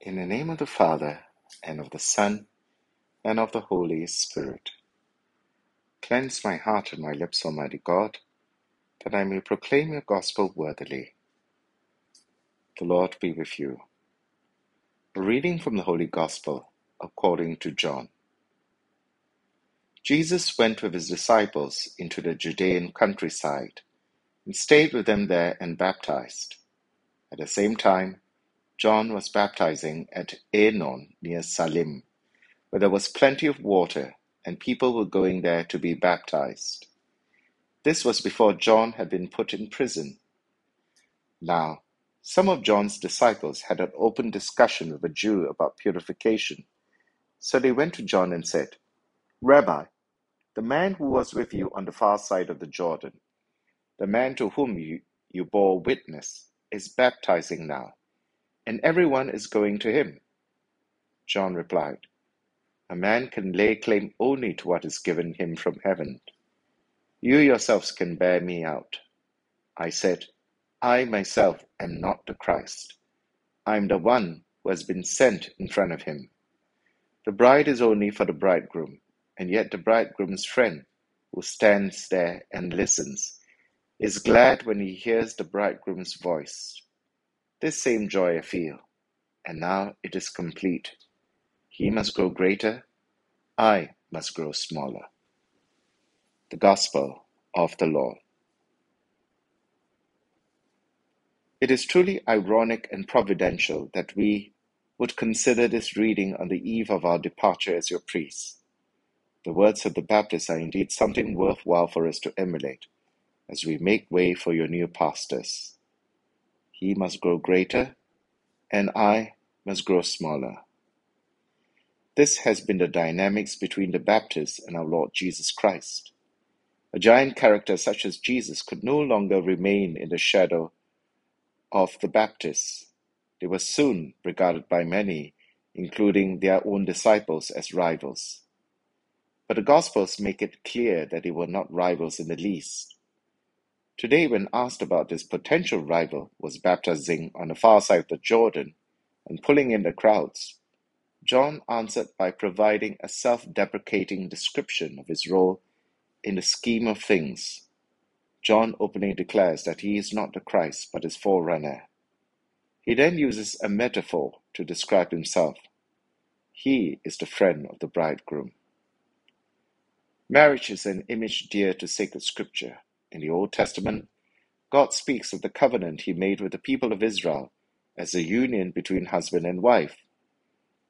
In the name of the Father, and of the Son, and of the Holy Spirit. Cleanse my heart and my lips, Almighty God, that I may proclaim your gospel worthily. The Lord be with you. A reading from the Holy Gospel according to John. Jesus went with his disciples into the Judean countryside and stayed with them there and baptized. At the same time, John was baptizing at Aenon near Salim, where there was plenty of water, and people were going there to be baptized. This was before John had been put in prison. Now, some of John's disciples had an open discussion with a Jew about purification. So they went to John and said, Rabbi, the man who was with you on the far side of the Jordan, the man to whom you, you bore witness, is baptizing now and everyone is going to him. John replied, A man can lay claim only to what is given him from heaven. You yourselves can bear me out. I said, I myself am not the Christ. I am the one who has been sent in front of him. The bride is only for the bridegroom, and yet the bridegroom's friend, who stands there and listens, is glad when he hears the bridegroom's voice. This same joy I feel, and now it is complete. He must grow greater, I must grow smaller. The Gospel of the Lord. It is truly ironic and providential that we would consider this reading on the eve of our departure as your priests. The words of the Baptist are indeed something worthwhile for us to emulate as we make way for your new pastors. He must grow greater, and I must grow smaller. This has been the dynamics between the Baptist and our Lord Jesus Christ. A giant character such as Jesus could no longer remain in the shadow of the Baptists. They were soon regarded by many, including their own disciples, as rivals. But the Gospels make it clear that they were not rivals in the least. Today, when asked about this potential rival was baptizing on the far side of the Jordan and pulling in the crowds, John answered by providing a self deprecating description of his role in the scheme of things. John openly declares that he is not the Christ, but his forerunner. He then uses a metaphor to describe himself. He is the friend of the bridegroom. Marriage is an image dear to sacred scripture. In the Old Testament, God speaks of the covenant he made with the people of Israel as a union between husband and wife.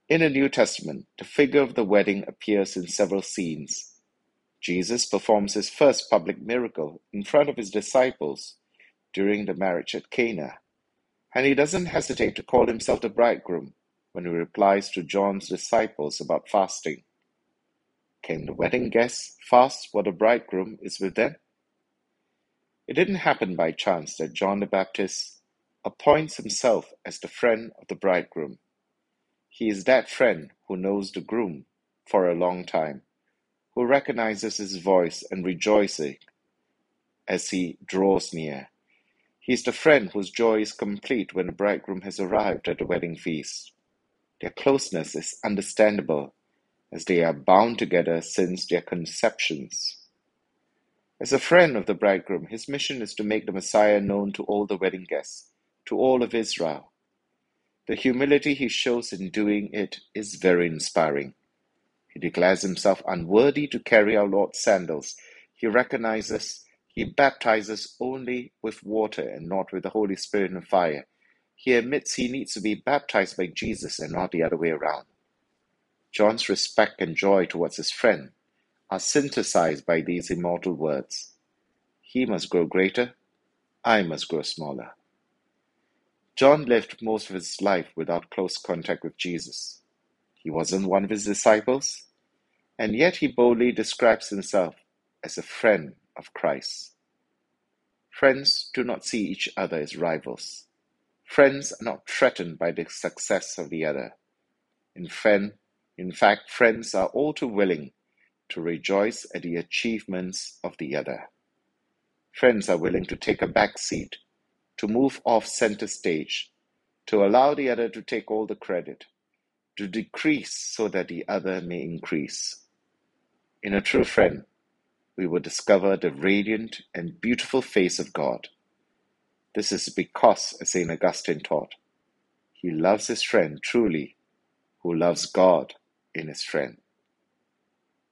In the New Testament, the figure of the wedding appears in several scenes. Jesus performs his first public miracle in front of his disciples during the marriage at Cana, and he doesn't hesitate to call himself the bridegroom when he replies to John's disciples about fasting. Can the wedding guests fast while the bridegroom is with them? It didn't happen by chance that John the Baptist appoints himself as the friend of the bridegroom. He is that friend who knows the groom for a long time, who recognizes his voice and rejoices as he draws near. He is the friend whose joy is complete when the bridegroom has arrived at the wedding feast. Their closeness is understandable as they are bound together since their conceptions. As a friend of the bridegroom, his mission is to make the Messiah known to all the wedding guests, to all of Israel. The humility he shows in doing it is very inspiring. He declares himself unworthy to carry our Lord's sandals. He recognizes he baptizes only with water and not with the Holy Spirit and fire. He admits he needs to be baptized by Jesus and not the other way around. John's respect and joy towards his friend are synthesized by these immortal words He must grow greater, I must grow smaller. John lived most of his life without close contact with Jesus. He wasn't one of his disciples, and yet he boldly describes himself as a friend of Christ. Friends do not see each other as rivals. Friends are not threatened by the success of the other. In, friend, in fact, friends are all too willing to rejoice at the achievements of the other. Friends are willing to take a back seat, to move off center stage, to allow the other to take all the credit, to decrease so that the other may increase. In a true friend, we will discover the radiant and beautiful face of God. This is because, as St. Augustine taught, he loves his friend truly, who loves God in his friend.